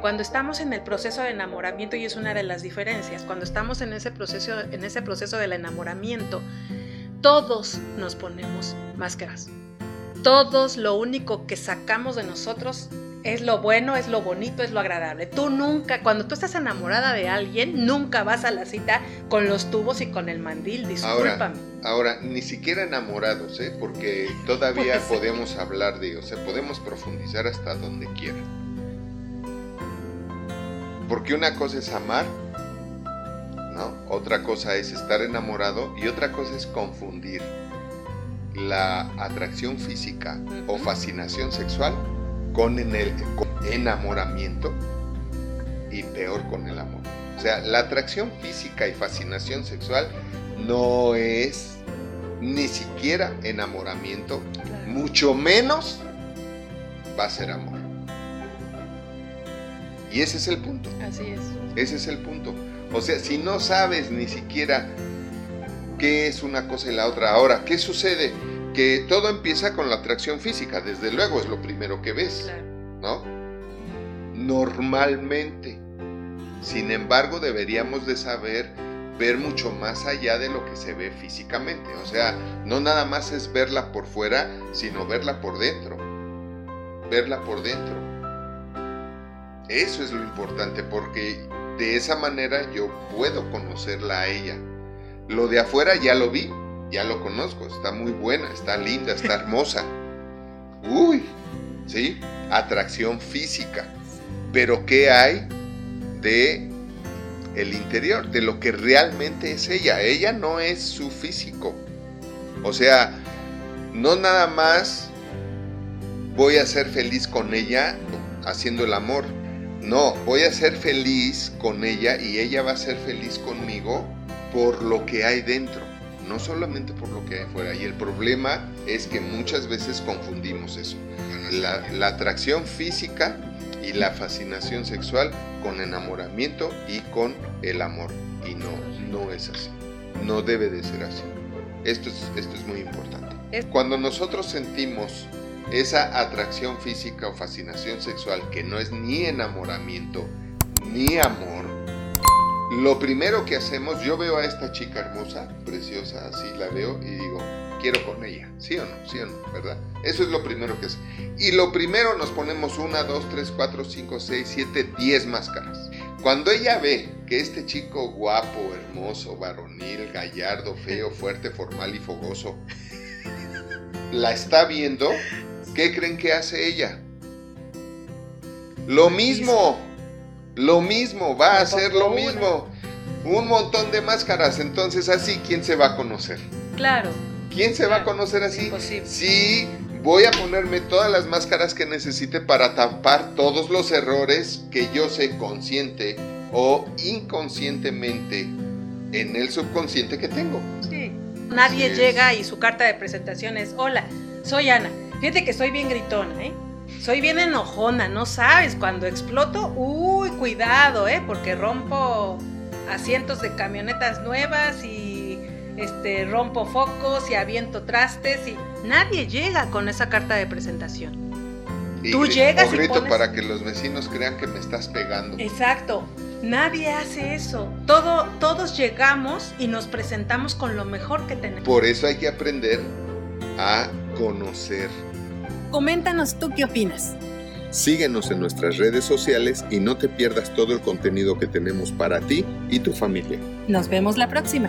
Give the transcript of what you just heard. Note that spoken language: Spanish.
Cuando estamos en el proceso de enamoramiento, y es una de las diferencias, cuando estamos en ese proceso, en ese proceso del enamoramiento, todos nos ponemos máscaras. Todos lo único que sacamos de nosotros es lo bueno, es lo bonito, es lo agradable. Tú nunca, cuando tú estás enamorada de alguien, nunca vas a la cita con los tubos y con el mandil, discúlpame. Ahora, ni siquiera enamorados, ¿eh? porque todavía podemos hablar de, o sea, podemos profundizar hasta donde quiera. Porque una cosa es amar, ¿no? Otra cosa es estar enamorado y otra cosa es confundir la atracción física o fascinación sexual con, el, enamoramiento y peor con el amor. O sea, la atracción física y fascinación sexual no es ni siquiera enamoramiento, mucho menos va a ser amor. Y ese es el punto. Así es. Ese es el punto. O sea, si no sabes ni siquiera qué es una cosa y la otra, ahora, ¿qué sucede? Que todo empieza con la atracción física, desde luego es lo primero que ves, ¿no? Normalmente. Sin embargo, deberíamos de saber ver mucho más allá de lo que se ve físicamente. O sea, no nada más es verla por fuera, sino verla por dentro. Verla por dentro. Eso es lo importante porque de esa manera yo puedo conocerla a ella. Lo de afuera ya lo vi, ya lo conozco, está muy buena, está linda, está hermosa. Uy, ¿sí? Atracción física. Pero ¿qué hay de el interior, de lo que realmente es ella? Ella no es su físico. O sea, no nada más voy a ser feliz con ella haciendo el amor. No, voy a ser feliz con ella y ella va a ser feliz conmigo por lo que hay dentro no solamente por lo que hay afuera. Y el problema es que muchas veces confundimos eso. La, atracción física y la fascinación sexual con enamoramiento y con el amor. Y no, no es así. No debe de ser así. Esto es, esto es muy importante. Cuando nosotros sentimos esa atracción física o fascinación sexual que no es ni enamoramiento ni amor, lo primero que hacemos, yo veo a esta chica hermosa, preciosa, así la veo y digo, quiero con ella, ¿sí o no? ¿Sí o no? ¿Verdad? Eso es lo primero que es. Y lo primero nos ponemos una, dos, tres, cuatro, cinco, seis, siete, diez máscaras. Cuando ella ve que este chico guapo, hermoso, varonil, gallardo, feo, fuerte, formal y fogoso, la está viendo, ¿qué creen que hace ella? Lo mismo lo mismo, va a hacer lo mismo. Un montón de máscaras, entonces así, ¿quién se va a conocer? Claro. ¿Quién se va a conocer así? Sí, voy a ponerme todas las máscaras que necesite para tapar todos los errores que yo sé consciente o inconscientemente en el subconsciente que tengo. Sí. Nadie llega y su carta de presentación es, hola, soy Ana. Fíjate que soy bien gritona, ¿eh? Soy bien enojona, no sabes, cuando exploto, uy, cuidado, ¿eh? Porque rompo asientos de camionetas nuevas y este, rompo focos y aviento trastes y nadie llega con esa carta de presentación. Tú llegas o grito para que los vecinos crean que me estás pegando. Exacto. Nadie hace eso. Todo, todos llegamos y nos presentamos con lo mejor que tenemos. Por eso hay que aprender a conocer Coméntanos tú qué opinas. Síguenos en nuestras redes sociales y no te pierdas todo el contenido que tenemos para ti y tu familia. Nos vemos la próxima.